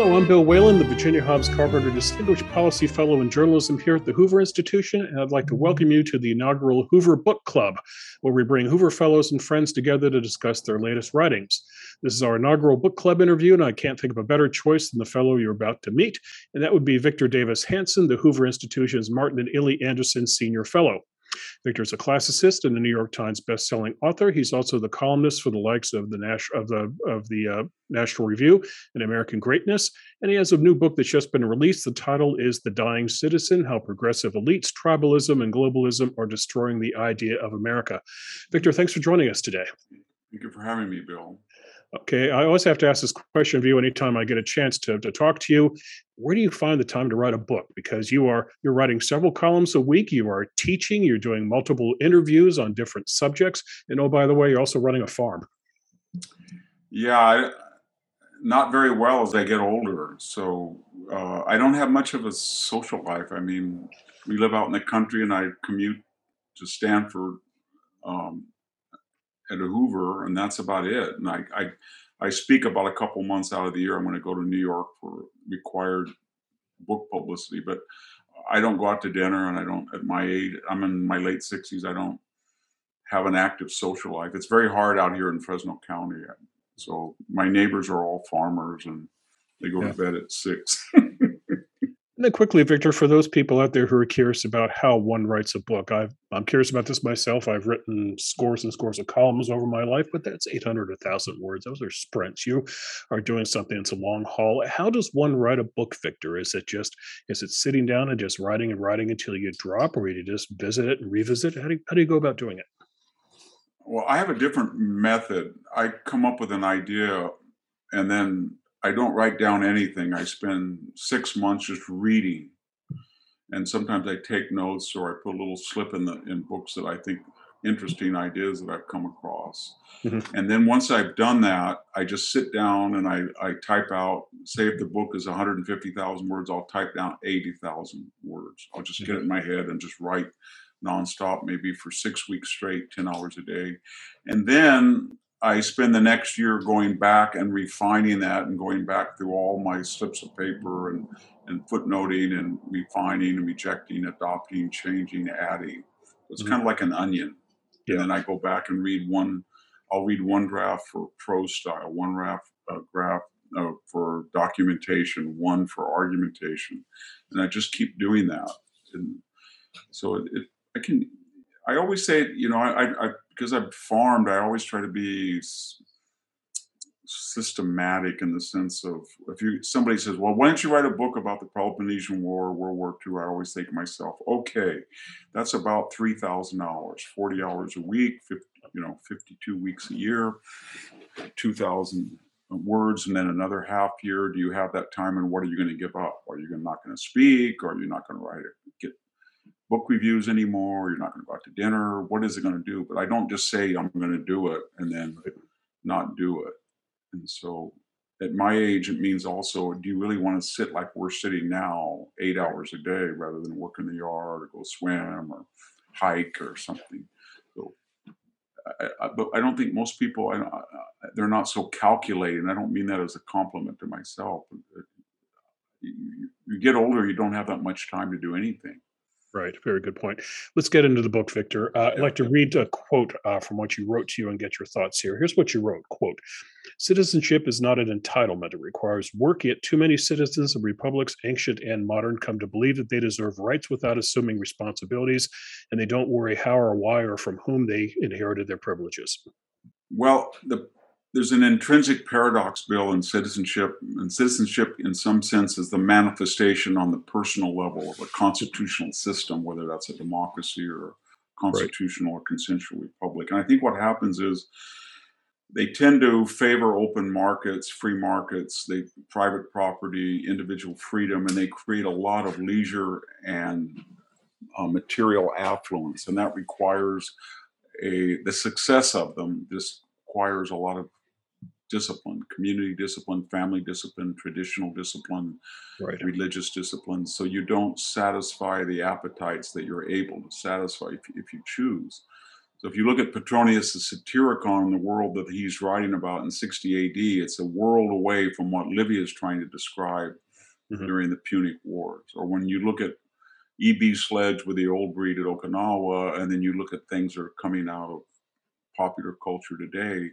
Hello, I'm Bill Whalen, the Virginia Hobbs Carpenter Distinguished Policy Fellow in Journalism here at the Hoover Institution, and I'd like to welcome you to the inaugural Hoover Book Club, where we bring Hoover Fellows and friends together to discuss their latest writings. This is our inaugural book club interview, and I can't think of a better choice than the fellow you're about to meet, and that would be Victor Davis Hanson, the Hoover Institution's Martin and Illie Anderson Senior Fellow. Victor is a classicist and a New York Times best-selling author. He's also the columnist for the likes of the Nash of the of the uh, National Review and American Greatness, and he has a new book that's just been released. The title is "The Dying Citizen: How Progressive Elites, Tribalism, and Globalism Are Destroying the Idea of America." Victor, thanks for joining us today. Thank you for having me, Bill. Okay, I always have to ask this question of you anytime I get a chance to, to talk to you. Where do you find the time to write a book? Because you are you're writing several columns a week, you are teaching, you're doing multiple interviews on different subjects, and oh by the way, you're also running a farm. Yeah, I, not very well as I get older. So uh, I don't have much of a social life. I mean, we live out in the country, and I commute to Stanford um, at a Hoover, and that's about it. And I, I, I speak about a couple months out of the year. I'm going to go to New York for required book publicity, but I don't go out to dinner, and I don't. At my age, I'm in my late 60s. I don't have an active social life. It's very hard out here in Fresno County. So my neighbors are all farmers, and they go yeah. to bed at six. And then quickly, Victor, for those people out there who are curious about how one writes a book, i am curious about this myself. I've written scores and scores of columns over my life, but that's 800, 1,000 words. Those are sprints. You are doing something that's a long haul. How does one write a book, Victor? Is it just, is it sitting down and just writing and writing until you drop, or do you just visit it and revisit? How do you, how do you go about doing it? Well, I have a different method. I come up with an idea and then I don't write down anything. I spend six months just reading, and sometimes I take notes or I put a little slip in the in books that I think interesting ideas that I've come across. Mm-hmm. And then once I've done that, I just sit down and I, I type out, say if the book is 150,000 words, I'll type down 80,000 words. I'll just mm-hmm. get it in my head and just write nonstop, maybe for six weeks straight, 10 hours a day. And then I spend the next year going back and refining that and going back through all my slips of paper and, and footnoting and refining and rejecting, adopting, changing, adding. It's mm-hmm. kind of like an onion. Yeah. And then I go back and read one, I'll read one draft for prose style, one draft, uh, graph uh, for documentation, one for argumentation. And I just keep doing that. And so it, it I can, I always say, you know, I, I because I've farmed, I always try to be systematic in the sense of if you somebody says, "Well, why don't you write a book about the Peloponnesian War, World War II?" I always think to myself, "Okay, that's about three thousand hours, forty hours a week, 50, you know, fifty-two weeks a year, two thousand uh, words, and then another half year. Do you have that time, and what are you going to give up? Are you not going to speak? Or are you not going to write it? Book reviews anymore. You're not going to go out to dinner. What is it going to do? But I don't just say I'm going to do it and then not do it. And so at my age, it means also, do you really want to sit like we're sitting now, eight hours a day, rather than work in the yard or go swim or hike or something? So, I, I, but I don't think most people, I, they're not so calculating. I don't mean that as a compliment to myself. Uh, you, you get older, you don't have that much time to do anything. Right. Very good point. Let's get into the book, Victor. Uh, I'd like to read a quote uh, from what you wrote to you and get your thoughts here. Here's what you wrote quote, Citizenship is not an entitlement. It requires work, yet too many citizens of republics, ancient and modern, come to believe that they deserve rights without assuming responsibilities, and they don't worry how or why or from whom they inherited their privileges. Well, the there's an intrinsic paradox, Bill, in citizenship. And citizenship, in some sense, is the manifestation on the personal level of a constitutional system, whether that's a democracy or a constitutional right. or consensual republic. And I think what happens is they tend to favor open markets, free markets, they private property, individual freedom, and they create a lot of leisure and uh, material affluence, and that requires a the success of them. This requires a lot of discipline community discipline family discipline traditional discipline right. religious discipline so you don't satisfy the appetites that you're able to satisfy if, if you choose So if you look at Petronius the Satyricon, the world that he's writing about in 60 AD, it's a world away from what Livy is trying to describe mm-hmm. during the Punic Wars. Or when you look at E.B. Sledge with the old breed at Okinawa, and then you look at things that are coming out of popular culture today,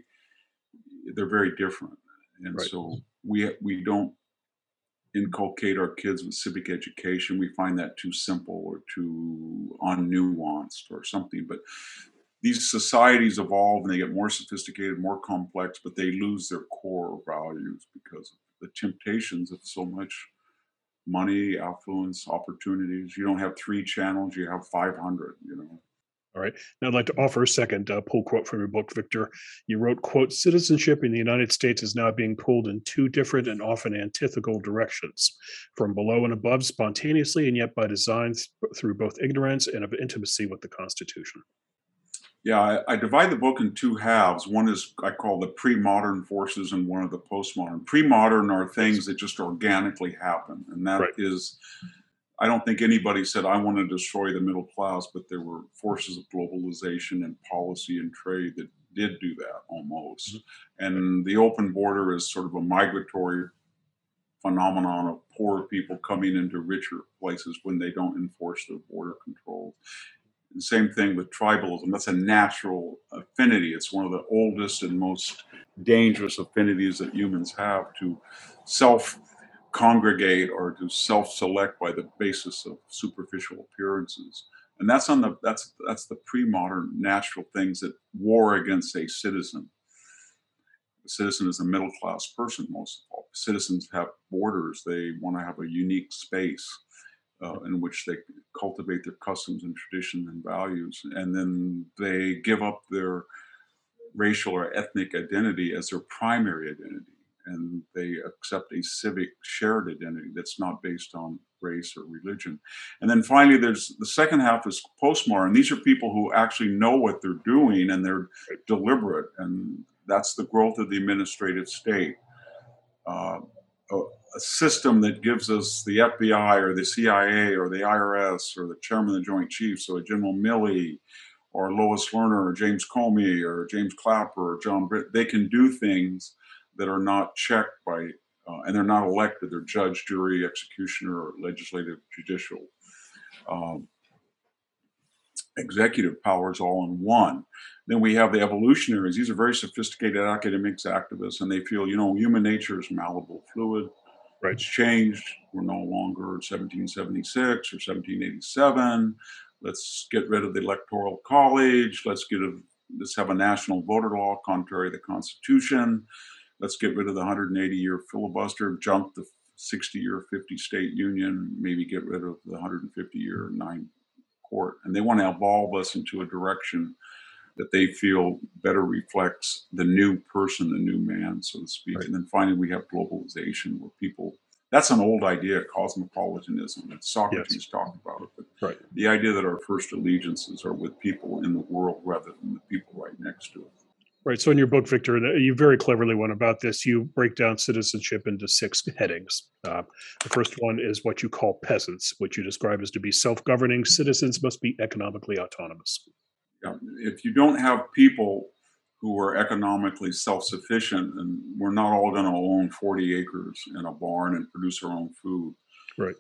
they're very different. And right. so we we don't inculcate our kids with civic education. We find that too simple or too unnuanced or something. But these societies evolve and they get more sophisticated, more complex, but they lose their core values because of the temptations of so much money, affluence, opportunities. You don't have three channels, you have 500, you know. All right. Now I'd like to offer a second uh, pull quote from your book, Victor. You wrote, quote, citizenship in the United States is now being pulled in two different and often antithetical directions, from below and above spontaneously and yet by design th- through both ignorance and of intimacy with the Constitution. Yeah, I, I, divide the book in two halves. One is I call the pre-modern forces, and one of the postmodern. Pre-modern are things that just organically happen, and that right. is, I don't think anybody said I want to destroy the middle class, but there were forces of globalization and policy and trade that did do that almost. Mm-hmm. And the open border is sort of a migratory phenomenon of poor people coming into richer places when they don't enforce their border controls. The same thing with tribalism. That's a natural affinity. It's one of the oldest and most dangerous affinities that humans have to self congregate or to self select by the basis of superficial appearances. And that's on the that's that's the pre-modern natural things that war against a citizen. A citizen is a middle class person most of all. Citizens have borders. They want to have a unique space uh, in which they cultivate their customs and traditions and values, and then they give up their racial or ethnic identity as their primary identity, and they accept a civic shared identity that's not based on race or religion. And then finally, there's the second half is postmodern. These are people who actually know what they're doing and they're deliberate, and that's the growth of the administrative state. Uh, a system that gives us the FBI or the CIA or the IRS or the chairman of the Joint Chiefs, so a General Milley or Lois Lerner or James Comey or James Clapper or John Britt, they can do things that are not checked by, uh, and they're not elected. They're judge, jury, executioner, or legislative, judicial. Um, executive powers all in one. Then we have the evolutionaries. These are very sophisticated academics, activists, and they feel, you know, human nature is malleable fluid. Right. It's changed. We're no longer 1776 or 1787. Let's get rid of the electoral college. Let's get a let's have a national voter law contrary to the Constitution. Let's get rid of the 180 year filibuster, jump the 60 year 50 state union, maybe get rid of the 150 year nine court. And they want to evolve us into a direction that they feel better reflects the new person, the new man, so to speak. Right. And then finally, we have globalization, where people that's an old idea, cosmopolitanism. That Socrates yes. talked about it. But right. the idea that our first allegiances are with people in the world rather than the people right next to us. Right. So in your book, Victor, uh, you very cleverly went about this. You break down citizenship into six headings. Uh, the first one is what you call peasants, which you describe as to be self-governing. Citizens must be economically autonomous Yeah. if you don't have people who are economically self-sufficient and we're not all going to own 40 acres in a barn and produce our own food right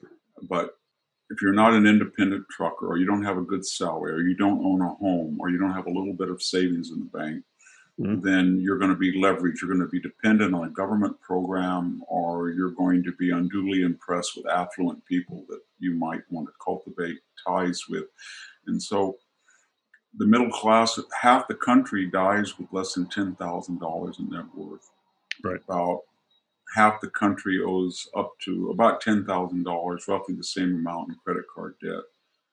but if you're not an independent trucker or you don't have a good salary or you don't own a home or you don't have a little bit of savings in the bank mm-hmm. then you're going to be leveraged you're going to be dependent on a government program or you're going to be unduly impressed with affluent people that you might want to cultivate ties with and so the middle class, half the country dies with less than ten thousand dollars in net worth. Right. About half the country owes up to about ten thousand dollars, roughly the same amount in credit card debt.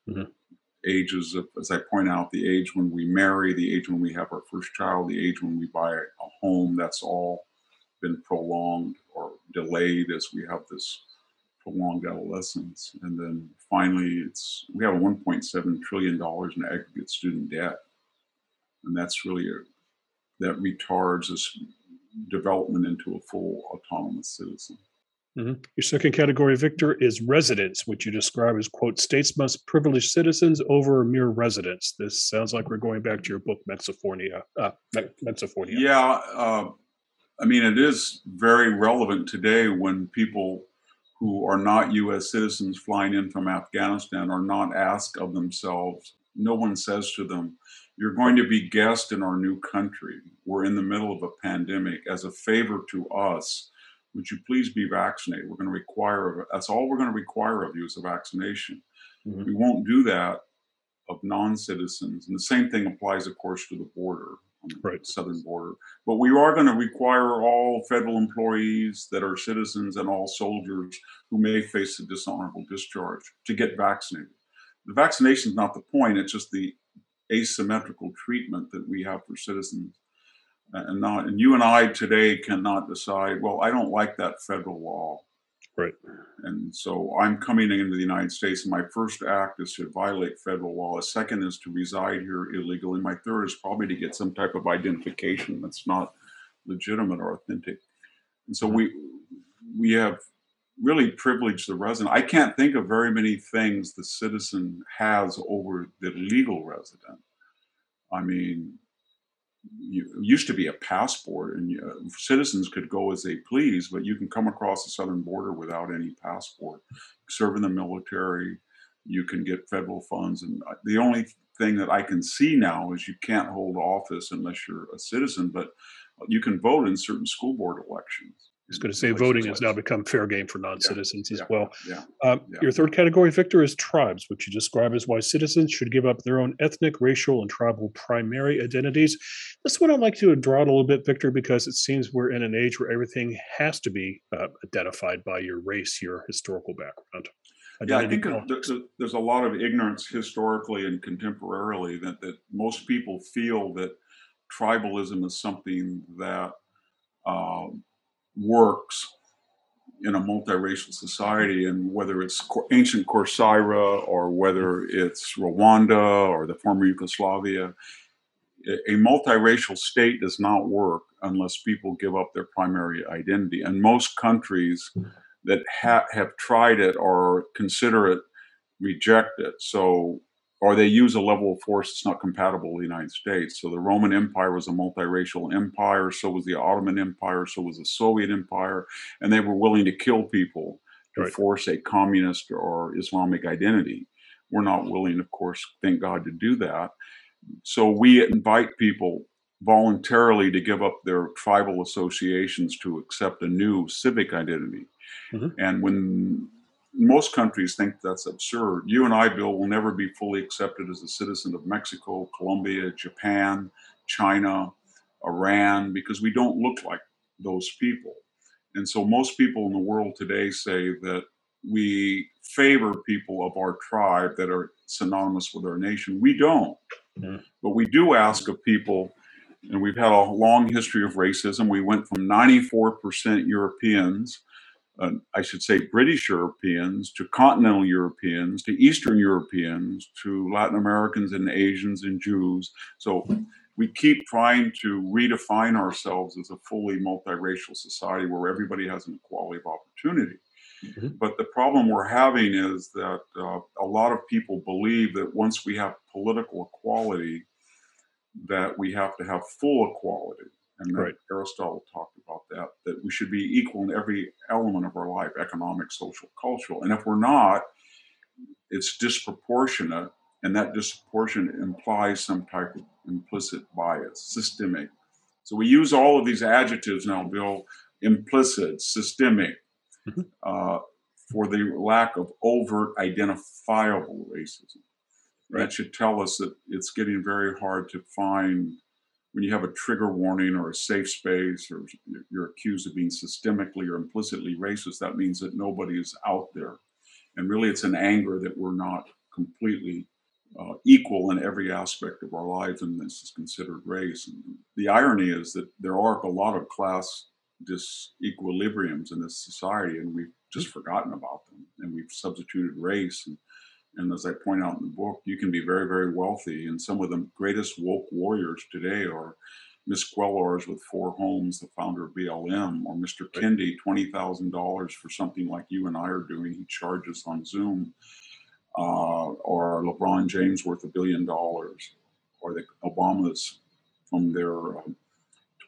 Mm-hmm. Ages of, as I point out, the age when we marry, the age when we have our first child, the age when we buy a home. That's all been prolonged or delayed as we have this prolonged adolescence. And then finally, it's we have a 1.7 trillion dollars in aggregate student debt, and that's really a, that retards this development into a full autonomous citizen. Mhm. Your second category, Victor, is residents, which you describe as, quote, states must privilege citizens over mere residents. This sounds like we're going back to your book, Mexifornia. Uh, Me- Yeah, uh, I mean, it is very relevant today when people who are not U.S. citizens flying in from Afghanistan are not asked of themselves. No one says to them, You're going to be guests in our new country. We're in the middle of a pandemic. As a favor to us, would you please be vaccinated? We're going to require, that's all we're going to require of you is a vaccination. Mhm. We won't do that of non citizens. And the same thing applies, of course, to the border, on the Right. southern border. But we are going to require all federal employees that are citizens and all soldiers who may face a dishonorable discharge to get vaccinated. The vaccination is not the point, it's just the asymmetrical treatment that we have for citizens. And not, and you and I today cannot decide, well, I don't like that federal law. Right. And so I'm coming into the United States, and my first act is to violate federal law. A second is to reside here illegally. My third is probably to get some type of identification that's not legitimate or authentic. And so we we have really privileged the resident. I can't think of very many things the citizen has over the legal resident. I mean, used to be a passport, and you, citizens could go as they please, but you can come across the southern border without any passport. Serve in the military, you can get federal funds, and uh, the only thing that I can see now is you can't hold office unless you're a citizen, but you can vote in certain school board elections. I going to say voting has now become fair game for non-citizens as yeah, well. Yeah. Um, Yeah. Your third category, Victor, is tribes, which you describe as why citizens should give up their own ethnic, racial, and tribal primary identities. This one I'd like to draw out a little bit, Victor, because it seems we're in an age where everything has to be uh, identified by your race, your historical background. Yeah, I think uh, there's a, there's a lot of ignorance historically and contemporarily that, that most people feel that tribalism is something that um, works in a multiracial society, and whether it's ancient Corcyra or whether it's Rwanda or the former Yugoslavia, a multiracial state does not work unless people give up their primary identity. And most countries that ha- have tried it or consider it reject it. So, or they use a level of force that's not compatible with the United States. So, the Roman Empire was a multiracial empire, so was the Ottoman Empire, so was the Soviet Empire, and they were willing to kill people to Right. force a communist or Islamic identity. We're not willing, of course, thank God, to do that. So, we invite people voluntarily to give up their tribal associations to accept a new civic identity. Mhm. And when most countries think that's absurd, you and I, Bill, will never be fully accepted as a citizen of Mexico, Colombia, Japan, China, Iran, because we don't look like those people. And so most people in the world today say that we favor people of our tribe that are synonymous with our nation. We don't. Mhm. But we do ask of people, and we've had a long history of racism. We went from 94% Europeans, uh, I should say British Europeans, to continental Europeans, to Eastern Europeans, to Latin Americans and Asians and Jews. So we keep trying to redefine ourselves as a fully multiracial society where everybody has an equality of opportunity. Mhm. But the problem we're having is that uh, a lot of people believe that once we have political equality, that we have to have full equality. And Right. Aristotle talked about that, that we should be equal in every element of our life economic, social, cultural. And if we're not, it's disproportionate. And that disproportion implies some type of implicit bias, systemic. So we use all of these adjectives now, Bill implicit, systemic, Mhm. uh, for the lack of overt identifiable racism. That should tell us that it's getting very hard to find when you have a trigger warning or a safe space or you're accused of being systemically or implicitly racist, that means that nobody is out there. And really, it's an anger that we're not completely uh, equal in every aspect of our lives, and this is considered race. And the irony is that there are a lot of class disequilibriums in this society, and we've just forgotten about them, and we've substituted race. And, and as I point out in the book, you can be very, very wealthy, and some of the greatest woke warriors today are Miss Cullors with four homes, the founder of BLM, or Mr. Kendi, $20,000 for something like you and I are doing. He charges on Zoom. Uh, or LeBron James worth a billion dollars, or the Obamas from their um,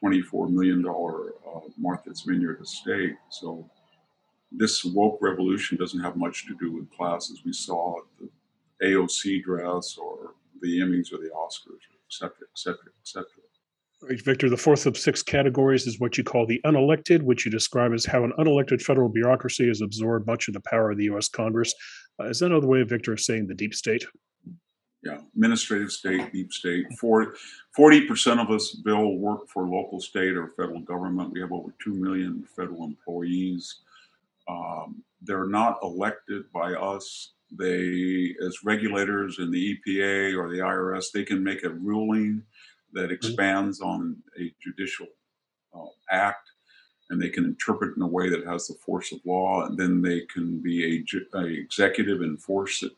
$24 million uh, Martha's Vineyard estate. So this woke revolution doesn't have much to do with classes. We saw at the AOC dress or the Emmys or the Oscars, et cetera, et cetera, et cetera. Right, Victor, the fourth of six categories is what you call the unelected, which you describe as how an unelected federal bureaucracy has absorbed much of the power of the U.S. Congress. Uh, is that another way, Victor, of saying the deep state? Yeah, administrative state, deep state. 40 percent of us, Bill, work for local, state, or federal government. We have over two million federal employees. Um, they're not elected by us they, as regulators in the EPA or the IRS, they can make a ruling that mm-hmm. expands on a judicial uh, act and they can interpret in a way that has the force of law and then they can be a, a, executive enforce it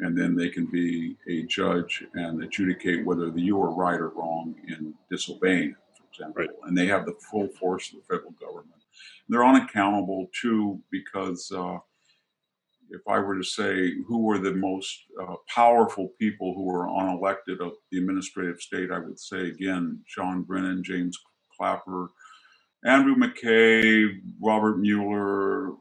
and then they can be a judge and adjudicate whether you are right or wrong in disobeying for example right. and they have the full force of the federal government they're unaccountable too because uh, if I were to say who were the most uh, powerful people who were unelected of the administrative state, I would say again, John Brennan, James Clapper, Andrew McCabe, Robert Mueller,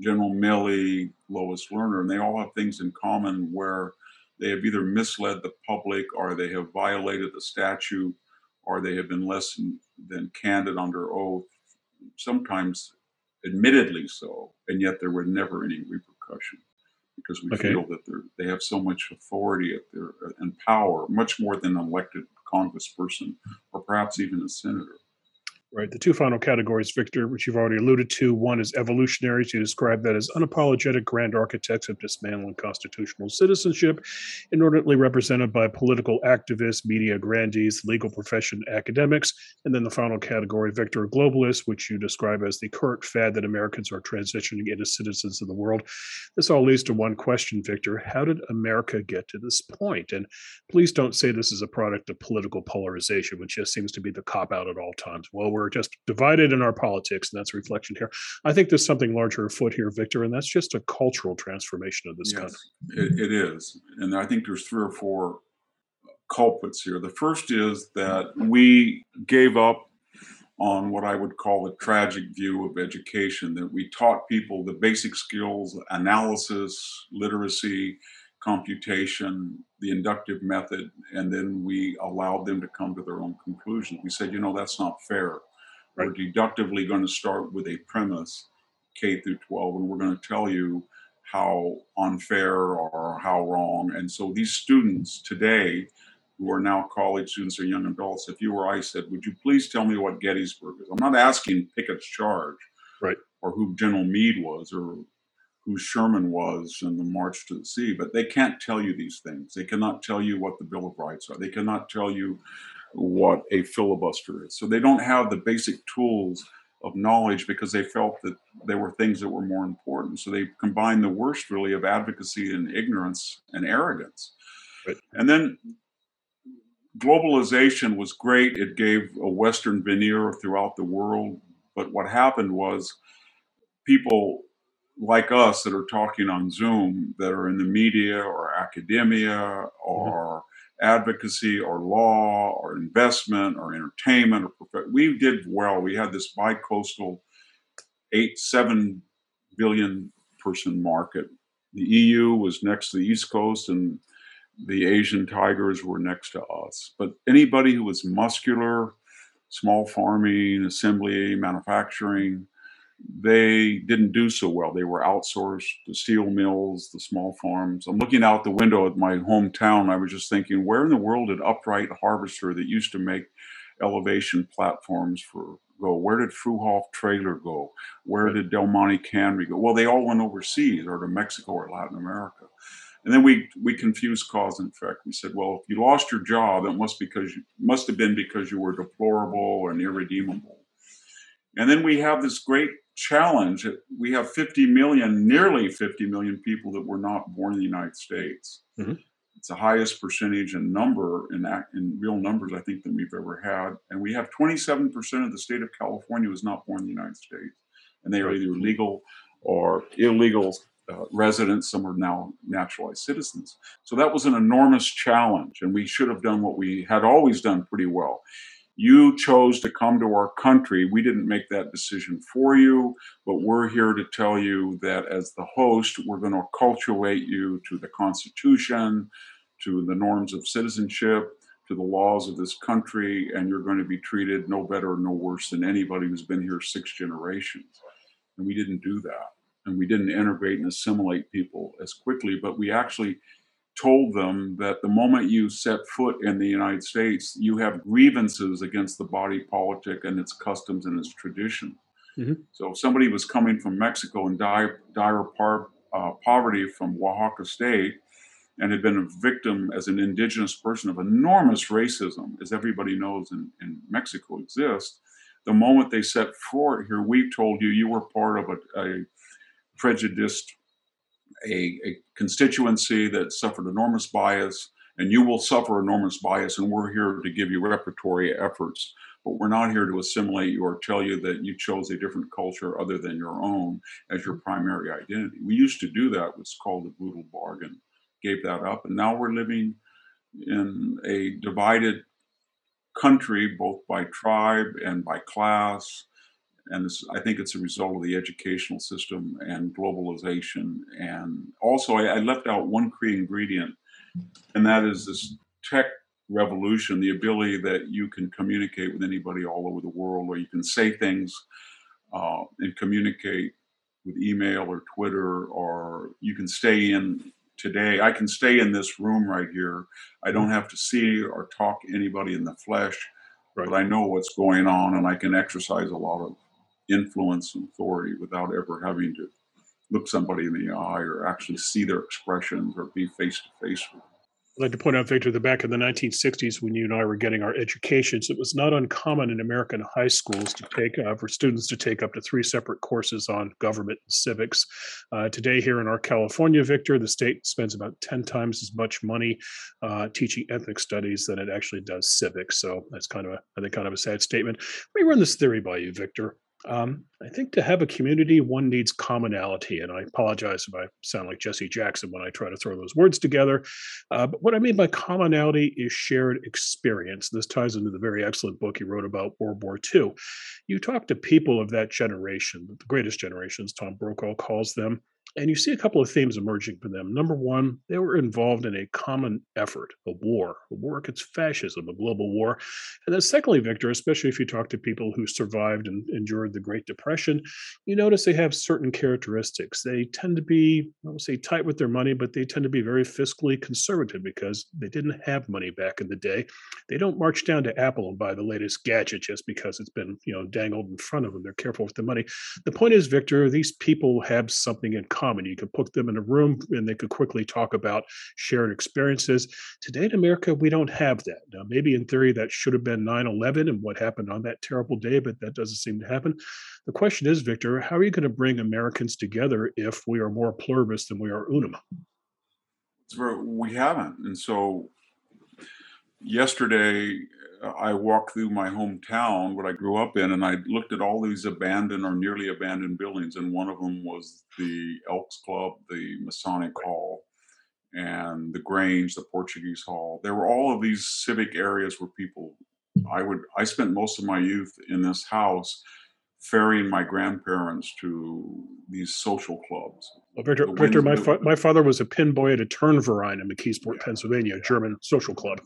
General Milley, Lois Lerner, and they all have things in common where they have either misled the public or they have violated the statute or they have been less than candid under oath, sometimes admittedly so, and yet there were never any repercussions because we okay. feel that they they have so much authority at their and power, much more than an elected congressperson or perhaps even a senator. Right. The two final categories, Victor, which you've already alluded to. One is evolutionaries. You describe that as unapologetic grand architects of dismantling constitutional citizenship, inordinately represented by political activists, media grandees, legal profession academics. And then the final category, Victor, globalists, which you describe as the current fad that Americans are transitioning into citizens of the world. This all leads to one question, Victor. How did America get to this point? And please don't say this is a product of political polarization, which just seems to be the cop out at all times. Well, we're just divided in our politics, and that's a reflection here. I think there's something larger afoot here, Victor, and that's just a cultural transformation of this yes, country. It, it is, and I think there's three or four culprits here. The first is that we gave up on what I would call the tragic view of education, that we taught people the basic skills, analysis, literacy, computation, the inductive method, and then we allowed them to come to their own conclusions. We said, you know, that's not fair. We're deductively going to start with a premise, K through 12, and we're going to tell you how unfair or how wrong. And so these students today, who are now college students or young adults, if you or I said, would you please tell me what Gettysburg is? I'm not asking Pickett's charge. Right. Or who General Meade was, or who Sherman was in the March to the Sea, but they can't tell you these things. They cannot tell you what the Bill of Rights are. They cannot tell you what a filibuster is. So they don't have the basic tools of knowledge because they felt that there were things that were more important. So they combined the worst, really, of advocacy and ignorance and arrogance. Right. And then globalization was great. It gave a Western veneer throughout the world. But what happened was people like us that are talking on Zoom that are in the media or academia mm-hmm. or mm-hmm. Advocacy or law or investment or entertainment or we did well. We had this bi-coastal eight, seven billion person market. The EU was next to the East Coast and the Asian tigers were next to us. But anybody who was muscular, small farming, assembly, manufacturing, they didn't do so well. They were outsourced, the steel mills, the small farms. I'm looking out the window at my hometown. I was just thinking, where in the world did Upright Harvester that used to make elevation platforms for go? Where did Fruehauf Trailer go? Where did Del Monte Cannery go? Well, they all went overseas or to Mexico or Latin America. And then we we confused cause and effect. We said, well, if you lost your job, it must because you must have been because you were deplorable and irredeemable. And then we have this great challenge. We have 50 million, nearly 50 million people that were not born in the United States. Mm-hmm. It's the highest percentage in number in in real numbers I think than we've ever had, and we have 27% of the state of California was not born in the United States, and they are either legal or illegal uh, residents. Some are now naturalized citizens. So that was an enormous challenge, and we should have done what we had always done pretty well. You chose to come to our country. We didn't make that decision for you, but we're here to tell you that as the host, we're going to acculturate you to the Constitution, to the norms of citizenship, to the laws of this country, and you're going to be treated no better no worse than anybody who's been here six generations. And we didn't do that. And we didn't integrate and assimilate people as quickly, but we actually told them that the moment you set foot in the United States, you have grievances against the body politic and its customs and its tradition. Mm-hmm. So if somebody was coming from Mexico in dire, dire par, uh, poverty from Oaxaca State and had been a victim as an indigenous person of enormous racism, as everybody knows in, in Mexico exists, the moment they set foot here, we've told you you were part of a, a prejudiced a, a constituency that suffered enormous bias, and you will suffer enormous bias, and we're here to give you repertory efforts. But we're not here to assimilate you or tell you that you chose a different culture other than your own as your primary identity. We used to do that, what's called the brutal bargain, gave that up, and now we're living in a divided country, both by tribe and by class and I think it's a result of the educational system and globalization. And also, I, I left out one key ingredient, and that is this tech revolution the ability that you can communicate with anybody all over the world, or you can say things uh, and communicate with email or Twitter, or you can stay in today. I can stay in this room right here. I don't have to see or talk to anybody in the flesh, right. but I know what's going on and I can exercise a lot of influence and authority without ever having to look somebody in the eye or actually see their expressions or be face to face with them. I'd like to point out, Victor, that back in the 1960s, when you and I were getting our educations, it was not uncommon in American high schools to take uh, for students to take up to three separate courses on government and civics. Uh, today, here in our California, Victor, the state spends about 10 times as much money uh, teaching ethnic studies than it actually does civics. So that's kind of a, I think, kind of a sad statement. Let me run this theory by you, Victor. Um, I think to have a community, one needs commonality. And I apologize if I sound like Jesse Jackson when I try to throw those words together. Uh, but what I mean by commonality is shared experience. This ties into the very excellent book you wrote about World War II. You talk to people of that generation, the greatest generations, Tom Brokaw calls them, and you see a couple of themes emerging for them. Number one, they were involved in a common effort, a war, a war against fascism, a global war. And then, secondly, Victor, especially if you talk to people who survived and endured the Great Depression, you notice they have certain characteristics. They tend to be, I would say, tight with their money, but they tend to be very fiscally conservative because they didn't have money back in the day. They don't march down to Apple and buy the latest gadget just because it's been, you know, dangled in front of them. They're careful with the money. The point is, Victor, these people have something in common common. You could put them in a room and they could quickly talk about shared experiences. Today in America, we don't have that. Now, maybe in theory, that should have been 9 11 and what happened on that terrible day, but that doesn't seem to happen. The question is, Victor, how are you going to bring Americans together if we are more pluribus than we are unum? We haven't. And so yesterday I walked through my hometown, what I grew up in, and I looked at all these abandoned or nearly abandoned buildings, and one of them was the Elks Club, the Masonic Hall, and the Grange, the Portuguese Hall. There were all of these civic areas where people. I would. I spent most of my youth in this house, ferrying my grandparents to these social clubs. Well, Victor, Victor my, fa- my father was a pin boy at a Turnverein in McKeesport, yeah. Pennsylvania, a German social club.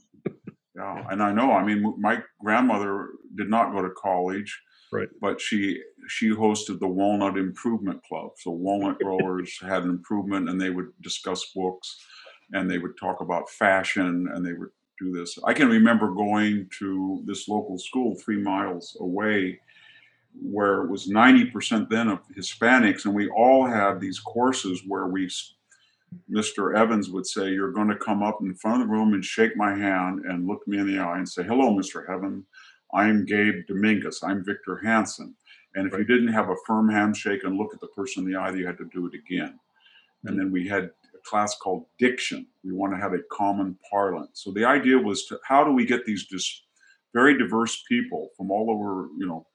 Yeah, and I know. I mean, my grandmother did not go to college, right? But she she hosted the Walnut Improvement Club. So walnut growers had an improvement, and they would discuss books, and they would talk about fashion, and they would do this. I can remember going to this local school three miles away, where it was ninety percent then of Hispanics, and we all had these courses where we Mr. Evans would say, You're going to come up in front of the room and shake my hand and look me in the eye and say, Hello, Mr. Heaven. I'm Gabe Dominguez. I'm Victor Hanson. And if right. you didn't have a firm handshake and look at the person in the eye, you had to do it again. Mm-hmm. And then we had a class called diction. We want to have a common parlance. So the idea was to how do we get these dis- very diverse people from all over, you know,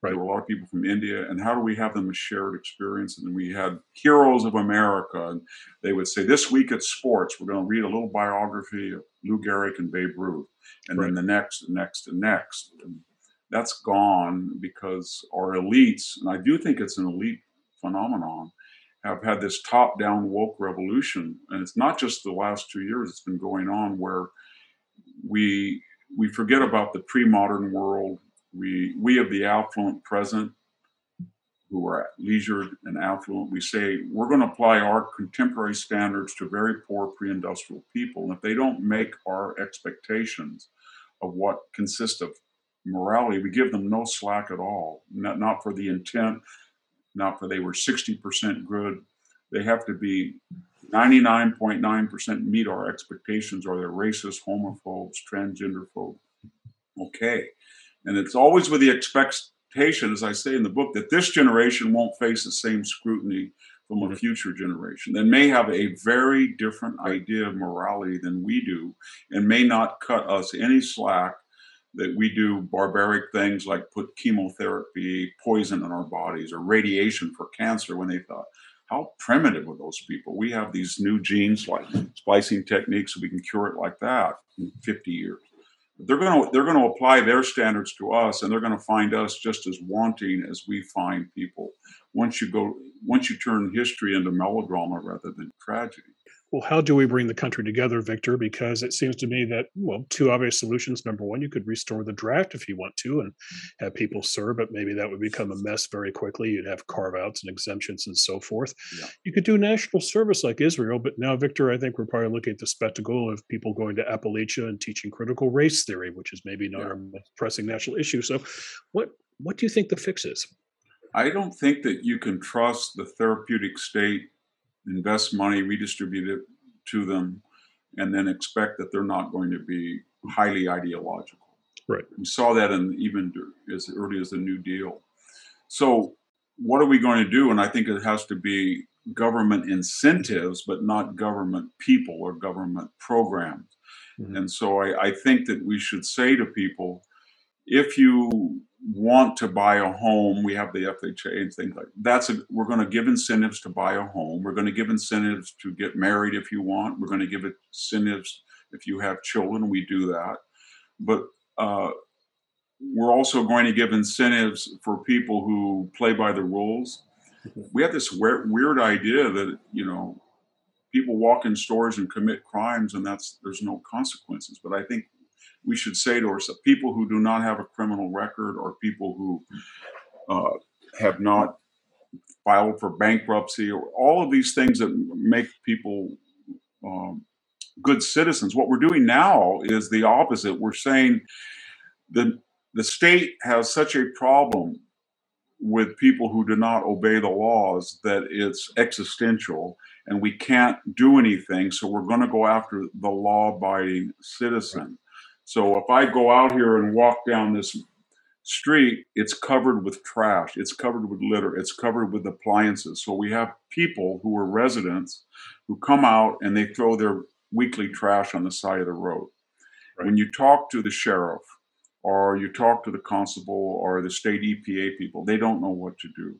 Right. There were a lot of people from India, and how do we have them a shared experience? And we had heroes of America, and they would say, "This week at sports, we're going to read a little biography of Lou Gehrig and Babe Ruth, and right. then the next, and next, and next." And that's gone because our elites, and I do think it's an elite phenomenon, have had this top-down woke revolution, and it's not just the last two years; it's been going on where we we forget about the pre-modern world we we of the affluent present who are leisured and affluent, we say we're going to apply our contemporary standards to very poor pre-industrial people. And if they don't make our expectations of what consists of morality, we give them no slack at all. Not, not for the intent, not for they were 60% good. They have to be 99.9% meet our expectations or they're racist, homophobes, transgender folks. Okay. And it's always with the expectation, as I say in the book, that this generation won't face the same scrutiny from a mm-hmm. future generation that may have a very different idea of morality than we do and may not cut us any slack that we do barbaric things like put chemotherapy, poison in our bodies, or radiation for cancer when they thought, how primitive are those people? We have these new genes like splicing techniques so we can cure it like that in 50 years they're going to they're going to apply their standards to us and they're going to find us just as wanting as we find people once you go once you turn history into melodrama rather than tragedy well, how do we bring the country together, Victor? Because it seems to me that, well, two obvious solutions. Number one, you could restore the draft if you want to and have people serve, but maybe that would become a mess very quickly. You'd have carve outs and exemptions and so forth. Yeah. You could do national service like Israel, but now, Victor, I think we're probably looking at the spectacle of people going to Appalachia and teaching critical race theory, which is maybe not yeah. our most pressing national issue. So, what what do you think the fix is? I don't think that you can trust the therapeutic state invest money, redistribute it to them, and then expect that they're not going to be highly ideological. Right. We saw that in even as early as the New Deal. So, what are we going to do? And I think it has to be government incentives, but not government people or government programs. Mm-hmm. And so, I, I think that we should say to people, if you want to buy a home, we have the FHA and things like that's a, we're going to give incentives to buy a home. We're going to give incentives to get married if you want. We're going to give incentives if you have children. We do that, but uh, we're also going to give incentives for people who play by the rules. We have this weird, weird idea that you know people walk in stores and commit crimes, and that's there's no consequences. But I think we should say to ourselves people who do not have a criminal record or people who uh, have not filed for bankruptcy or all of these things that make people um, good citizens. What we're doing now is the opposite. We're saying the the state has such a problem with people who do not obey the laws that it's existential and we can't do anything. So we're going to go after the law abiding citizen. So if I go out here and walk down this street, it's covered with trash, it's covered with litter, it's covered with appliances. So we have people who are residents who come out and they throw their weekly trash on the side of the road. Right. When you talk to the sheriff or you talk to the constable or the state EPA people, they don't know what to do.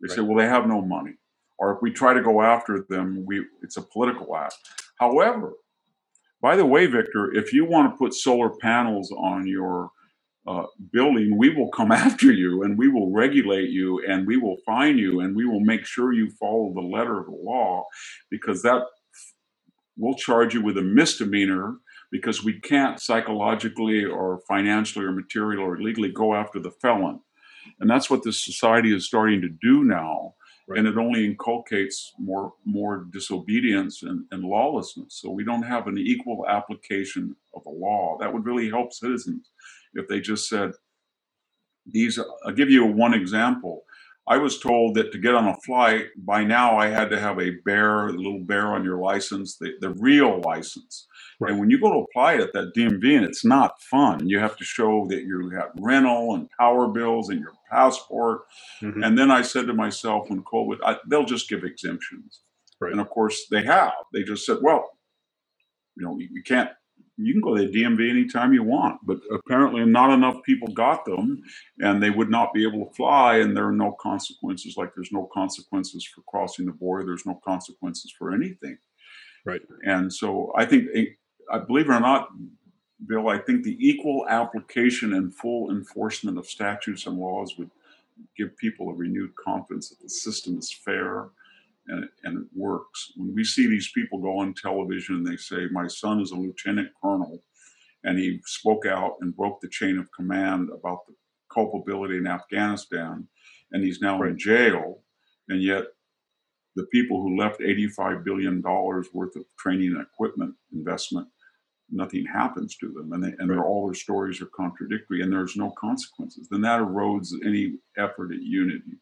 They right. say, well, they have no money. Or if we try to go after them, we it's a political act. However, by the way, Victor, if you want to put solar panels on your uh, building, we will come after you and we will regulate you and we will fine you and we will make sure you follow the letter of the law because that will charge you with a misdemeanor because we can't psychologically or financially or materially or legally go after the felon. And that's what this society is starting to do now right. and it only inculcates more more disobedience and, and lawlessness. So we don't have an equal application of the law. That would really help citizens if they just said these. I'll give you one example. I was told that to get on a flight, by now I had to have a bear, a little bear on your license, the, the real license. Right. And when you go to apply it at that DMV, and it's not fun, you have to show that you have rental and power bills and your passport. Mm-hmm. And then I said to myself when COVID, I, they'll just give exemptions. Right. And of course, they have. They just said, well, you know, you, you can't you can go to the DMV anytime you want, but apparently not enough people got them and they would not be able to fly and there are no consequences like there's no consequences for crossing the border, there's no consequences for anything. Right. And so I think eh, I believe it or not Bill, I think the equal application and full enforcement of statutes and laws would give people a renewed confidence that the system is fair and it, and it works. When we see these people go on television and they say, My son is a lieutenant colonel, and he spoke out and broke the chain of command about the culpability in Afghanistan, and he's now right. in jail, and yet the people who left $85 billion worth of training and equipment investment nothing happens to them and, they, and right. all their stories are contradictory and there's no consequences then that erodes any effort at unity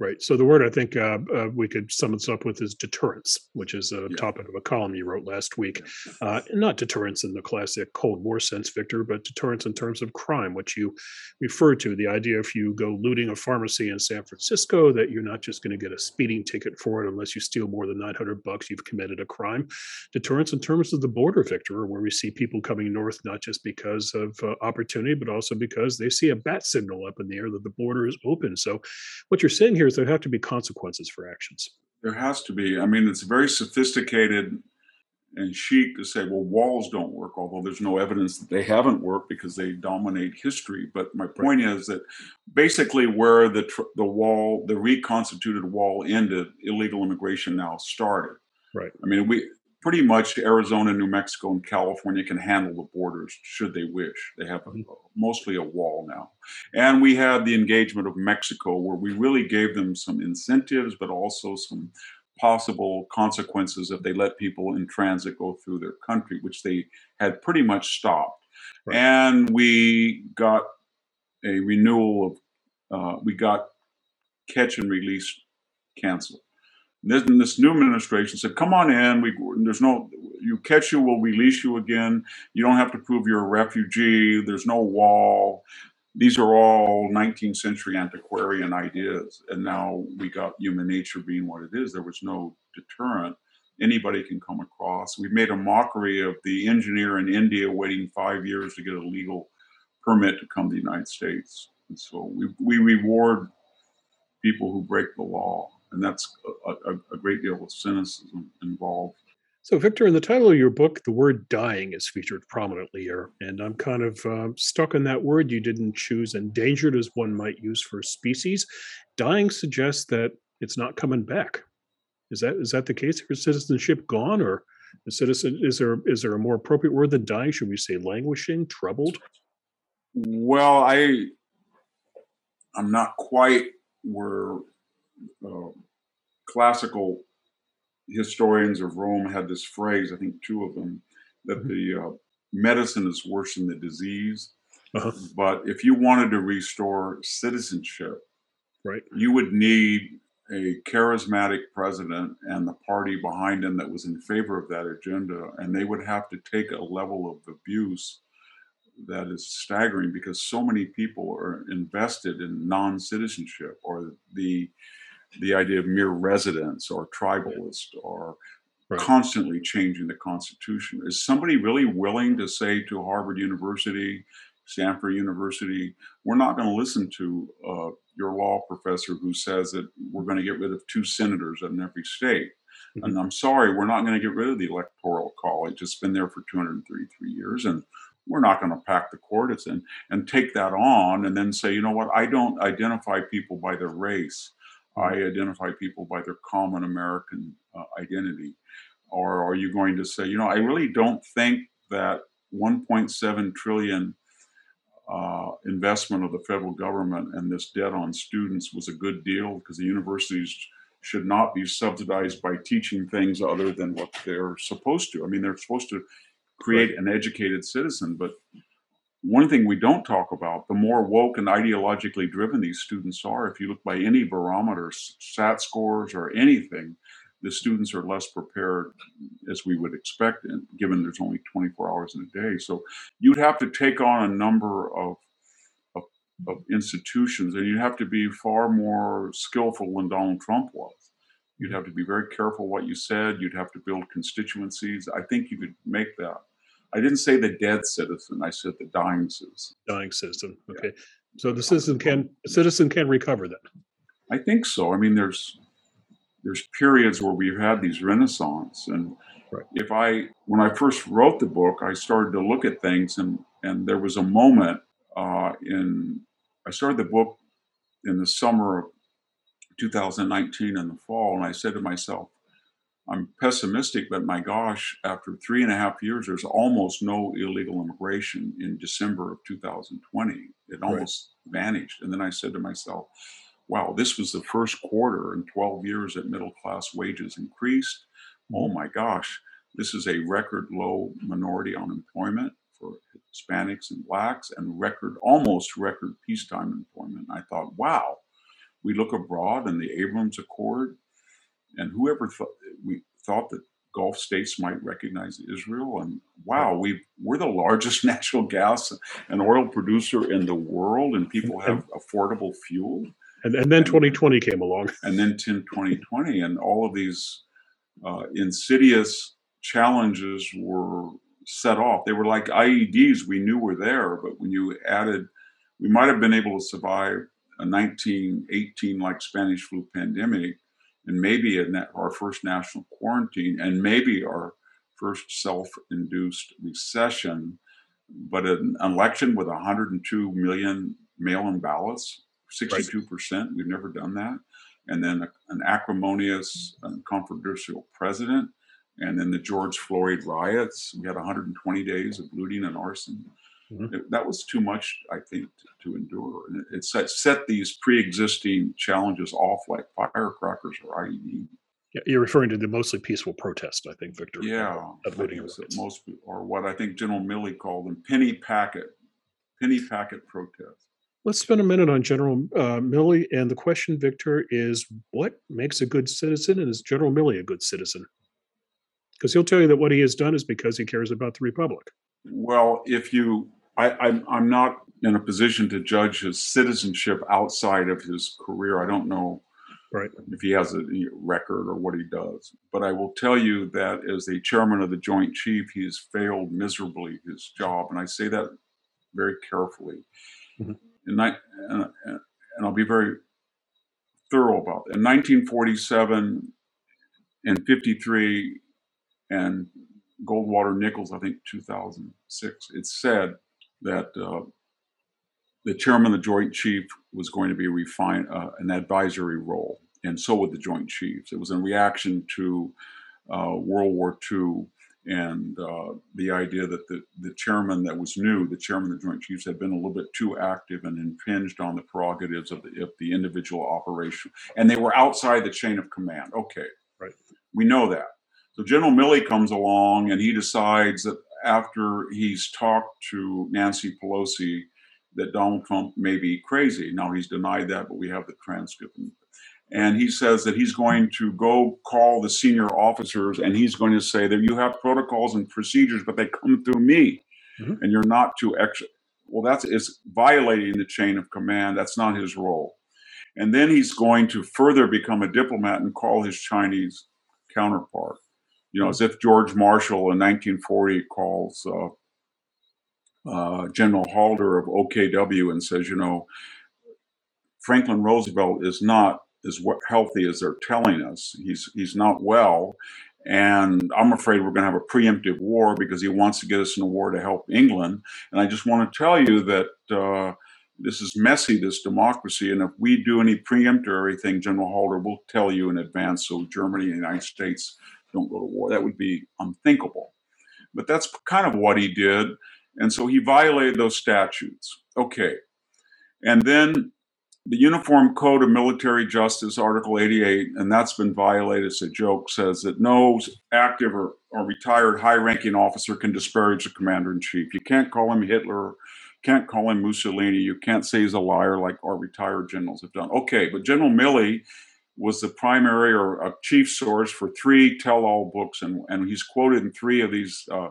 Right. So the word I think uh, uh, we could sum this up with is deterrence, which is a yeah. topic of a column you wrote last week. Uh, not deterrence in the classic Cold War sense, Victor, but deterrence in terms of crime, which you referred to. The idea if you go looting a pharmacy in San Francisco, that you're not just going to get a speeding ticket for it unless you steal more than 900 bucks, you've committed a crime. Deterrence in terms of the border, Victor, where we see people coming north not just because of uh, opportunity, but also because they see a bat signal up in the air that the border is open. So what you're saying here there have to be consequences for actions. There has to be. I mean, it's very sophisticated and chic to say, well, walls don't work, although there's no evidence that they haven't worked because they dominate history. But my point right. is that basically, where the the wall, the reconstituted wall ended, illegal immigration now started. Right. I mean, we pretty much Arizona, New Mexico, and California can handle the borders should they wish. They have a, mm-hmm. mostly a wall now. And we had the engagement of Mexico where we really gave them some incentives, but also some possible consequences if they let people in transit go through their country, which they had pretty much stopped. Right. And we got a renewal of, uh, we got catch and release canceled. This, this new administration said, "Come on in. We there's no you catch you, we'll release you again. You don't have to prove you're a refugee. There's no wall. These are all 19th century antiquarian ideas. And now we got human nature being what it is. There was no deterrent. Anybody can come across. We've made a mockery of the engineer in India waiting five years to get a legal permit to come to the United States. And so we, we reward people who break the law and that's a, a, a great deal of cynicism involved. So, Victor, in the title of your book, the word dying is featured prominently here. And I'm kind of uh, stuck on that word. You didn't choose endangered as one might use for species. Dying suggests that it's not coming back. Is that is that the case? Is citizenship gone, or is citizen is there is there a more appropriate word than dying? Should we say languishing, troubled? Well, I I'm not quite where uh, classical historians of Rome had this phrase, I think two of them, that mm-hmm. the uh, medicine is worse than the disease. Uh-huh. But if you wanted to restore citizenship, right, you would need a charismatic president and the party behind him that was in favor of that agenda, and they would have to take a level of abuse that is staggering because so many people are invested in non-citizenship or the the idea of mere residence or tribalist or right. constantly changing the Constitution. Is somebody really willing to say to Harvard University, Stanford University, we're not going to listen to uh, your law professor who says that we're going to get rid of two senators in every state? Mm-hmm. And I'm sorry, we're not going to get rid of the Electoral College. It's been there for 233 years, and we're not going to pack the court in and take that on and then say, you know what, I don't identify people by their race. I identify people by their common American uh, identity? Or are you going to say, you know, I really don't think that 1.7 trillion uh, investment of the federal government and this debt on students was a good deal because the universities should not be subsidized by teaching things other than what they're supposed to. I mean, they're supposed to create an educated citizen, but one thing we don't talk about the more woke and ideologically driven these students are if you look by any barometer sat scores or anything the students are less prepared as we would expect given there's only 24 hours in a day so you'd have to take on a number of, of, of institutions and you'd have to be far more skillful than donald trump was You'd have to be very careful what you said. You'd have to build constituencies. I think you could make that. I didn't say the dead citizen. I said the dying citizen. Dying citizen. Okay. Yeah. So the citizen can citizen can recover that. I think so. I mean, there's there's periods where we've had these renaissance, and right. if I when I first wrote the book, I started to look at things, and and there was a moment uh, in I started the book in the summer of 2019 in the fall, and I said to myself, I'm pessimistic, but my gosh, after three and a half years, there's almost no illegal immigration in December of 2020. It almost right. vanished. And then I said to myself, wow, this was the first quarter in 12 years that middle class wages increased. Oh mm-hmm. my gosh, this is a record low minority unemployment for Hispanics and blacks and record, almost record peacetime employment. I thought, wow, we look abroad and the Abraham Accord, and whoever thought we thought that Gulf states might recognize Israel, and wow, we we're the largest natural gas and oil producer in the world, and people have affordable fuel. And, and then 2020 came along. And then 10, 2020, and all of these uh, insidious challenges were set off. They were like IEDs we knew were there, but when you added, we might have been able to survive a 1918 like Spanish flu pandemic, and maybe a our first national quarantine, and maybe our first self-induced recession, but an election with 102 million mail-in ballots, 62 percent. We've never done that, and then a, an acrimonious and controversial president, and then the George Floyd riots. We had 120 days of looting and arson. Mm-hmm. It, that was too much, I think, to, to endure. And it, it set, set, these pre-existing challenges off like firecrackers or IED. Yeah, you're referring to the mostly peaceful protest, I think, Victor. Yeah, of looting most, or what I think General Milley called them, penny packet, penny packet protests. Let's spend a minute on General uh, Milley. And the question, Victor, is what makes a good citizen, and is General Milley a good citizen? Because he'll tell you that what he has done is because he cares about the republic. Well, if you I, I'm, I'm not in a position to judge his citizenship outside of his career. I don't know right. if he has a record or what he does. But I will tell you that as the chairman of the Joint Chief, he has failed miserably his job. And I say that very carefully. Mm-hmm. And, I, and, and I'll be very thorough about that. In 1947 and 53 and Goldwater Nichols, I think 2006, it said that uh, the chairman of the Joint Chief was going to be refine, uh, an advisory role, and so would the Joint Chiefs. It was in reaction to uh, World War II and uh, the idea that the, the chairman that was new, the chairman of the Joint Chiefs, had been a little bit too active and impinged on the prerogatives of the, of the individual operation. And they were outside the chain of command. Okay, right. We know that. So General Milley comes along and he decides that after he's talked to Nancy Pelosi that Donald Trump may be crazy. Now he's denied that, but we have the transcript. And he says that he's going to go call the senior officers and he's going to say that you have protocols and procedures, but they come through me mm-hmm. and you're not to ex. Well, that's is violating the chain of command. That's not his role. And then he's going to further become a diplomat and call his Chinese counterpart you know, as if George Marshall in 1940 calls uh, uh, General Halder of OKW and says, you know, Franklin Roosevelt is not as healthy as they're telling us. He's he's not well, and I'm afraid we're going to have a preemptive war because he wants to get us in a war to help England. And I just want to tell you that. Uh, this is messy, this democracy. And if we do any preemptory thing, General Halder will tell you in advance so Germany and the United States don't go to war. That would be unthinkable. But that's kind of what he did. And so he violated those statutes. Okay. And then the Uniform Code of Military Justice, Article 88, and that's been violated. It's a joke, says that no active or, or retired high ranking officer can disparage the commander in chief. You can't call him Hitler, can't call him Mussolini, you can't say he's a liar like our retired generals have done. Okay, but General Milley was the primary or a chief source for three tell-all books, and, and he's quoted in three of these uh,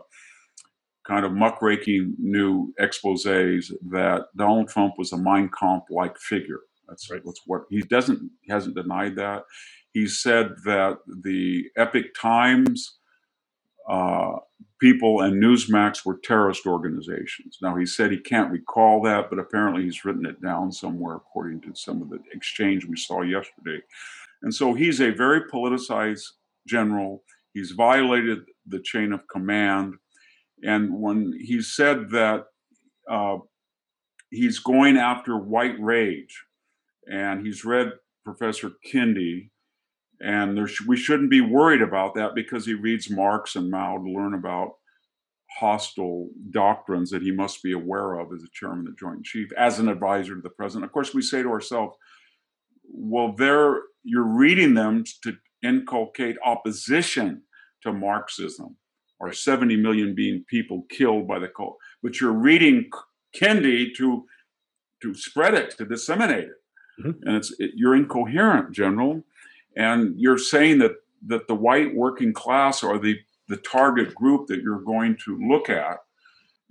kind of muckraking new exposés that Donald Trump was a Mein Kampf-like figure. That's right. That's what he doesn't he hasn't denied that. He said that the Epoch Times uh, people and Newsmax were terrorist organizations. Now he said he can't recall that, but apparently he's written it down somewhere, according to some of the exchange we saw yesterday. And so he's a very politicized general. He's violated the chain of command. And when he said that uh, he's going after white rage, and he's read Professor Kendi, and there sh- we shouldn't be worried about that because he reads Marx and Mao to learn about hostile doctrines that he must be aware of as a chairman of the Joint Chief, as an advisor to the president. Of course, we say to ourselves, well, there you're reading them to inculcate opposition to Marxism or 70 million being people killed by the cult. But you're reading Kendi to to spread it, to disseminate it. Mm-hmm. And it's it, you're incoherent, General. And you're saying that that the white working class are the the target group that you're going to look at.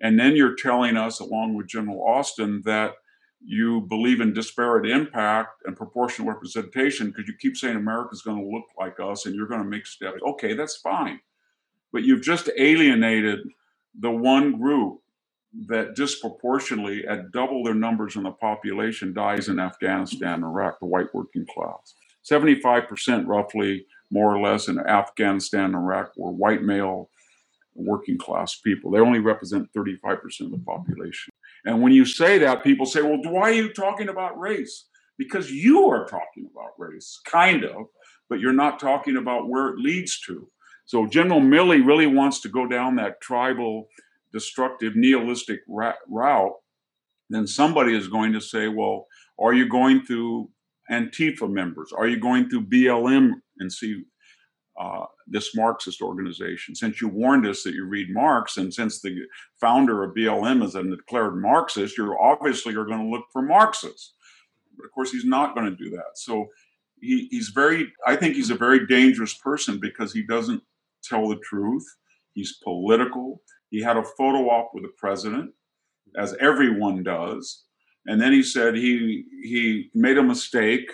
And then you're telling us, along with General Austin, that you believe in disparate impact and proportional representation because you keep saying America's going to look like us and you're going to make steps. Okay, that's fine. But you've just alienated the one group that disproportionately, at double their numbers in the population, dies in Afghanistan and Iraq, the white working class. 75% roughly more or less in Afghanistan and Iraq were white male working class people. They only represent 35% of the population. And when you say that, people say, well, why are you talking about race? Because you are talking about race, kind of, but you're not talking about where it leads to. So General Milley really wants to go down that tribal, destructive, nihilistic route. Then somebody is going to say, well, are you going through Antifa members? Are you going through BLM and see uh, this Marxist organization? Since you warned us that you read Marx, and since the founder of BLM is a declared Marxist, you obviously are going to look for Marxists. But of course, he's not going to do that. So he, he's very, I think he's a very dangerous person because he doesn't tell the truth. He's political. He had a photo op with the president, as everyone does. And then he said he he made a mistake,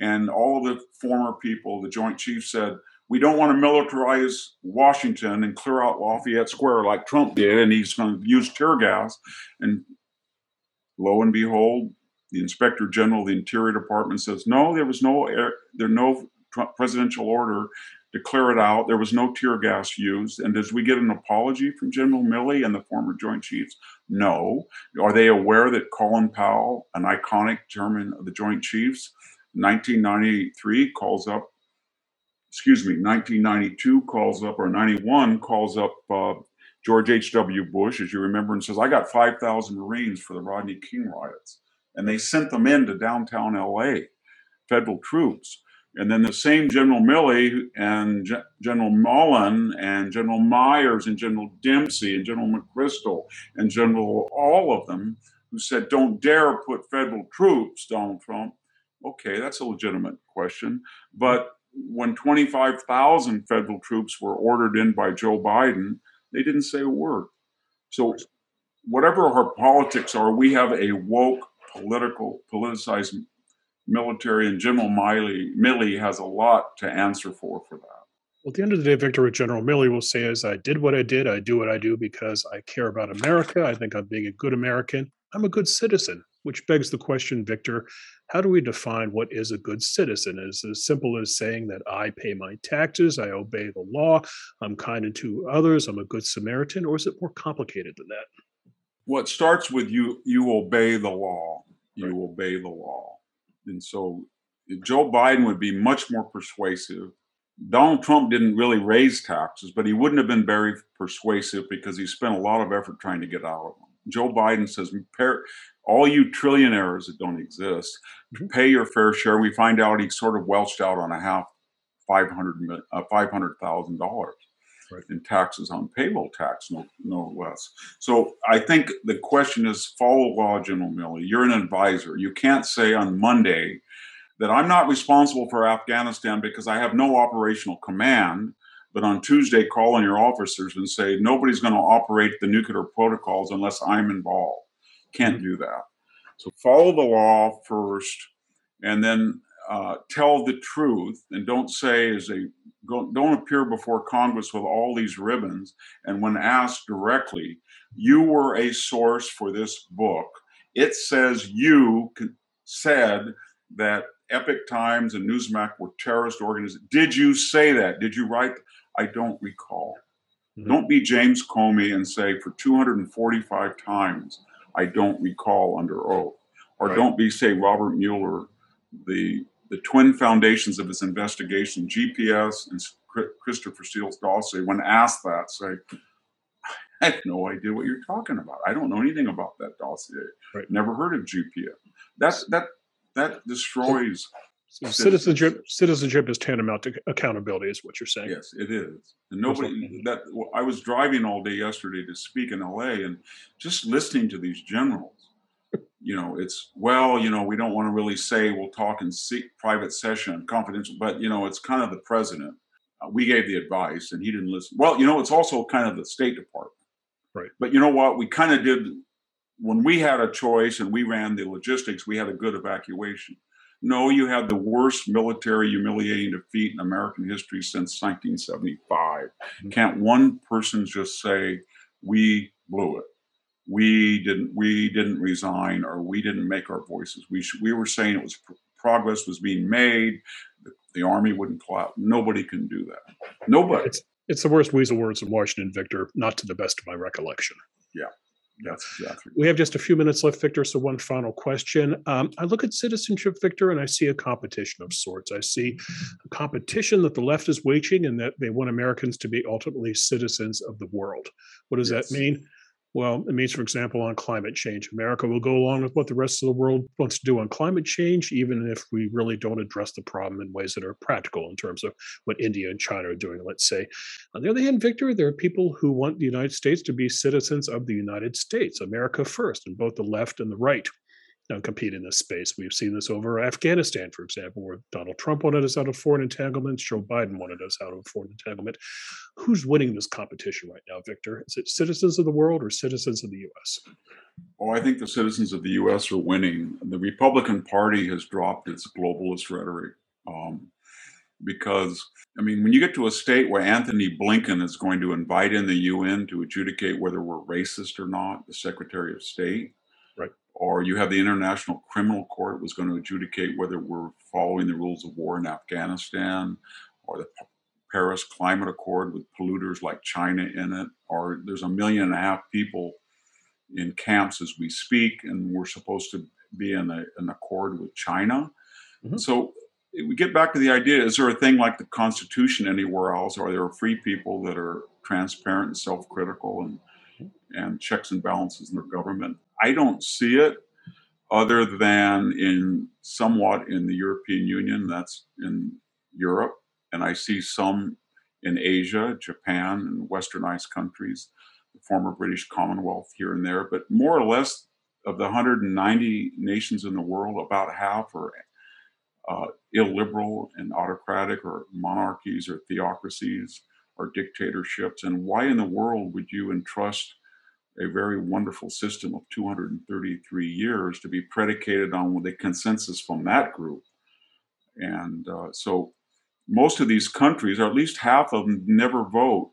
and all the former people, the Joint Chiefs, said we don't want to militarize Washington and clear out Lafayette Square like Trump did, and he's going to use tear gas. And lo and behold, the Inspector General of the Interior Department says no, there was no air, there no presidential order to clear it out. There was no tear gas used. And does we get an apology from General Milley and the former Joint Chiefs? No. Are they aware that Colin Powell, an iconic chairman of the Joint Chiefs, 1993 calls up, excuse me, 1992 calls up, or 91 calls up uh, George H.W. Bush, as you remember, and says, I got 5,000 Marines for the Rodney King riots. And they sent them into downtown LA, federal troops. And then the same General Milley and G- General Mullen and General Myers and General Dempsey and General McChrystal and General all of them who said, don't dare put federal troops, Donald Trump. Okay, that's a legitimate question. But when 25,000 federal troops were ordered in by Joe Biden, they didn't say a word. So, whatever our politics are, we have a woke, political, politicized military, and General Miley, Milley has a lot to answer for for that. Well, at the end of the day, Victor, what General Milley will say is, I did what I did. I do what I do because I care about America. I think I'm being a good American. I'm a good citizen, which begs the question, Victor, how do we define what is a good citizen? Is it as simple as saying that I pay my taxes, I obey the law, I'm kind to others, I'm a good Samaritan, or is it more complicated than that? Well, starts with you you obey the law. You right. obey the law. And so Joe Biden would be much more persuasive. Donald Trump didn't really raise taxes, but he wouldn't have been very persuasive because he spent a lot of effort trying to get out of them. Joe Biden says, all you trillionaires that don't exist, mm-hmm. pay your fair share. We find out he sort of welched out on a half, five hundred, uh, five hundred thousand dollars right. in taxes on payroll tax, no, no less. So I think the question is follow law, General Milley. You're an advisor. You can't say on Monday that I'm not responsible for Afghanistan because I have no operational command. But on Tuesday, call on your officers and say nobody's going to operate the nuclear protocols unless I'm involved. Can't mm-hmm. do that. So follow the law first and then uh, tell the truth and don't say as a don't appear before Congress with all these ribbons. And when asked directly, you were a source for this book. It says you said that Epoch Times and Newsmax were terrorist organizations. Did you say that? Did you write? I don't recall. Mm-hmm. Don't be James Comey and say for 245 times, I don't recall under oath. Or right. don't be, say, Robert Mueller, the the twin foundations of his investigation, GPS and Christopher Steele's dossier, when asked that, say, I have no idea what you're talking about. I don't know anything about that dossier. Right. Never heard of GPS. That's that that destroys citizenship. Citizenship is tantamount to accountability, is what you're saying. Yes, it is. And nobody that I was driving all day yesterday to speak in LA, and just listening to these generals you know, it's well, you know, we don't want to really say we'll talk in private session, confidential, but you know, it's kind of the president. Uh, we gave the advice, and he didn't listen. Well, you know, it's also kind of the State Department, right? But you know what? We kind of did when we had a choice and we ran the logistics. We had a good evacuation. No, you had the worst military humiliating defeat in American history since 1975. Mm-hmm. Can't one person just say we blew it? we didn't we didn't resign or we didn't make our voices. We sh- we were saying it was progress was being made. The, the army wouldn't collapse. Nobody can do that. Nobody. It's, it's the worst weasel words in Washington, Victor. Not to the best of my recollection. Yeah. That's exactly. We have just a few minutes left, Victor. So, one final question. Um, I look at citizenship, Victor, and I see a competition of sorts. I see a competition that the left is waging and that they want Americans to be ultimately citizens of the world. What does yes. that mean? Well, it means, for example, on climate change, America will go along with what the rest of the world wants to do on climate change, even if we really don't address the problem in ways that are practical in terms of what India and China are doing, let's say. On the other hand, Victor, there are people who want the United States to be citizens of the United States, America first, in both the left and the right don't compete in this space. We've seen this over Afghanistan, for example, where Donald Trump wanted us out of foreign entanglements, Joe Biden wanted us out of foreign entanglement. Who's winning this competition right now, Victor? Is it citizens of the world or citizens of the U.S.? Oh, I think the citizens of the U.S. are winning. The Republican Party has dropped its globalist rhetoric. Um, because, I mean, when you get to a state where Antony Blinken is going to invite in the UN to adjudicate whether we're racist or not, the Secretary of State, or you have the International Criminal Court was going to adjudicate whether we're following the rules of war in Afghanistan, or the Paris Climate Accord with polluters like China in it, or there's a million and a half people in camps as we speak, and we're supposed to be in a, an accord with China. Mm-hmm. So we get back to the idea: is there a thing like the Constitution anywhere else? Are there free people that are transparent and self-critical and and checks and balances in their government? I don't see it other than in somewhat in the European Union, that's in Europe, and I see some in Asia, Japan, and westernized countries, the former British Commonwealth here and there, but more or less of the 190 nations in the world, about half are uh, illiberal and autocratic or monarchies or theocracies or dictatorships. And why in the world would you entrust a very wonderful system of 233 years to be predicated on the consensus from that group. And uh, so most of these countries, or at least half of them, never vote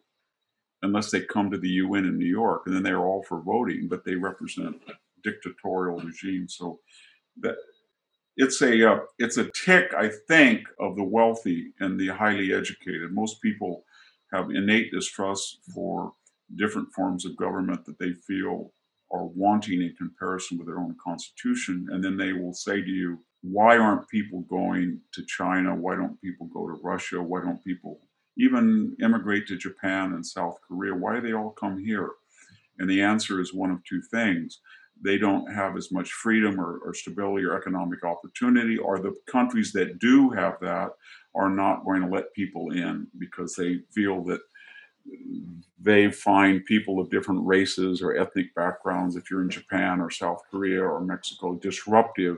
unless they come to the UN in New York, and then they're all for voting, but they represent dictatorial regimes. So that it's a uh, it's a tick, I think, of the wealthy and the highly educated. Most people have innate distrust for different forms of government that they feel are wanting in comparison with their own constitution. And then they will say to you, why aren't people going to China? Why don't people go to Russia? Why don't people even immigrate to Japan and South Korea? Why do they all come here? And the answer is one of two things. They don't have as much freedom or, or stability or economic opportunity, or the countries that do have that are not going to let people in because they feel that they find people of different races or ethnic backgrounds, if you're in Japan or South Korea or Mexico, disruptive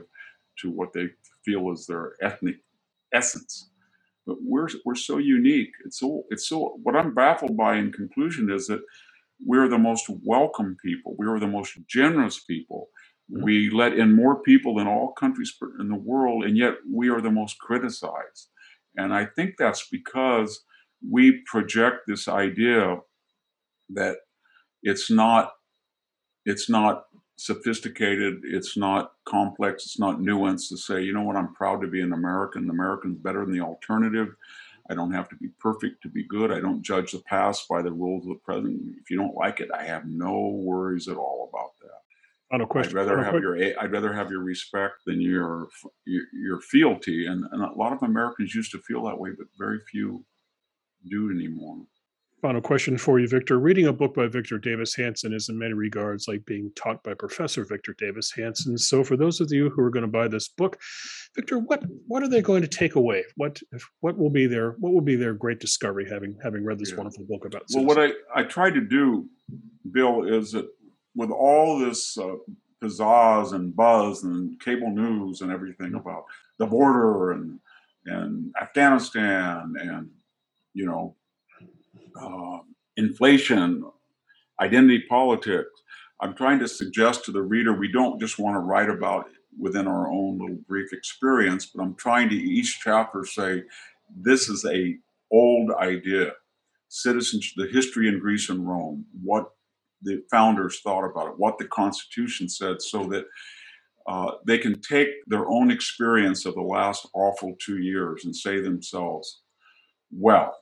to what they feel is their ethnic essence. But we're, we're so unique. It's so, it's so, what I'm baffled by in conclusion is that we're the most welcome people. We are the most generous people. Mm-hmm. We let in more people than all countries in the world, and yet we are the most criticized. And I think that's because we project this idea that it's not it's not sophisticated, it's not complex, it's not nuanced to say, you know what, I'm proud to be an American. The American's better than the alternative. I don't have to be perfect to be good. I don't judge the past by the rules of the present. If you don't like it, I have no worries at all about that. Final question. I'd rather have your I'd rather have your respect than your your, your fealty, and, and a lot of Americans used to feel that way, but very few do anymore. Final question for you, Victor. Reading a book by Victor Davis Hanson is in many regards like being taught by Professor Victor Davis Hanson. So, for those of you who are going to buy this book, Victor, what what are they going to take away? What what will be their what will be their great discovery having having read this yeah. wonderful book about? Well, what I I tried to do, Bill, is that with all this uh, pizzazz and buzz and cable news and everything about the border and and Afghanistan and you know uh, inflation, identity politics. I'm trying to suggest to the reader we don't just want to write about within our own little brief experience, but I'm trying to each chapter say this is a old idea. Citizenship, the history in Greece and Rome, what the founders thought about it, what the Constitution said, so that uh, they can take their own experience of the last awful two years and say themselves, well,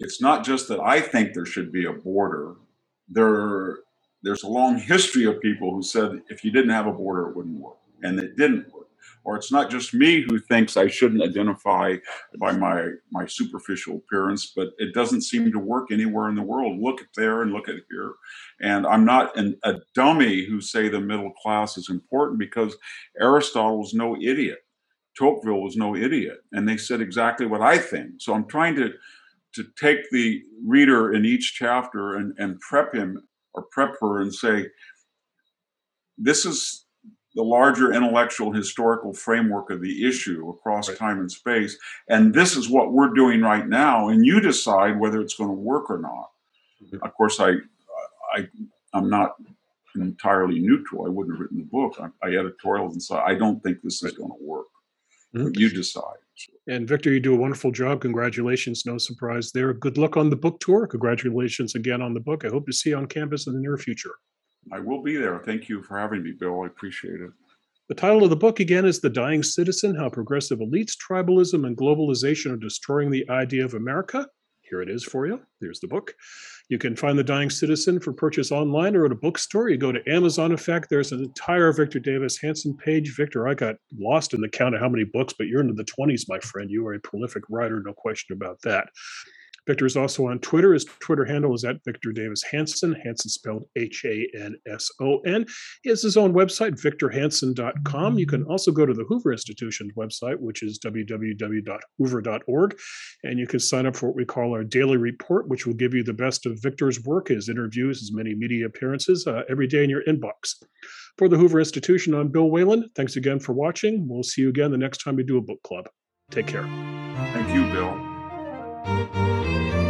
it's not just that I think there should be a border. There, there's a long history of people who said if you didn't have a border, it wouldn't work, and it didn't work. Or it's not just me who thinks I shouldn't identify by my my superficial appearance, but it doesn't seem to work anywhere in the world. Look at there and look at here, and I'm not an, a dummy who say the middle class is important because Aristotle was no idiot. Tocqueville was no idiot, and they said exactly what I think. So I'm trying to to take the reader in each chapter and, and prep him or prep her and say, this is the larger intellectual historical framework of the issue across right. time and space. And this is what we're doing right now. And you decide whether it's going to work or not. Mm-hmm. Of course, I, I, I'm not entirely neutral. I wouldn't have written the book. I, I editorial and so I don't think this is going to work. Mm-hmm. You decide. And Victor, you do a wonderful job. Congratulations. No surprise there. Good luck on the book tour. Congratulations again on the book. I hope to see you on campus in the near future. I will be there. Thank you for having me, Bill. I appreciate it. The title of the book again is The Dying Citizen How Progressive Elites, Tribalism, and Globalization Are Destroying the Idea of America. Here it is for you. Here's the book. You can find The Dying Citizen for purchase online or at a bookstore. You go to Amazon. In fact, there's an entire Victor Davis Hanson page. Victor, I got lost in the count of how many books, but you're into the 20s, my friend. You are a prolific writer, no question about that. Victor is also on Twitter. His Twitter handle is at Victor Davis Hanson, Hanson spelled H A N S O N. He has his own website, victorhanson.com. You can also go to the Hoover Institution's website, which is www.hoover.org, and you can sign up for what we call our daily report, which will give you the best of Victor's work, his interviews, his many media appearances uh, every day in your inbox. For the Hoover Institution, I'm Bill Whalen. Thanks again for watching. We'll see you again the next time we do a book club. Take care. Thank you, Bill. Música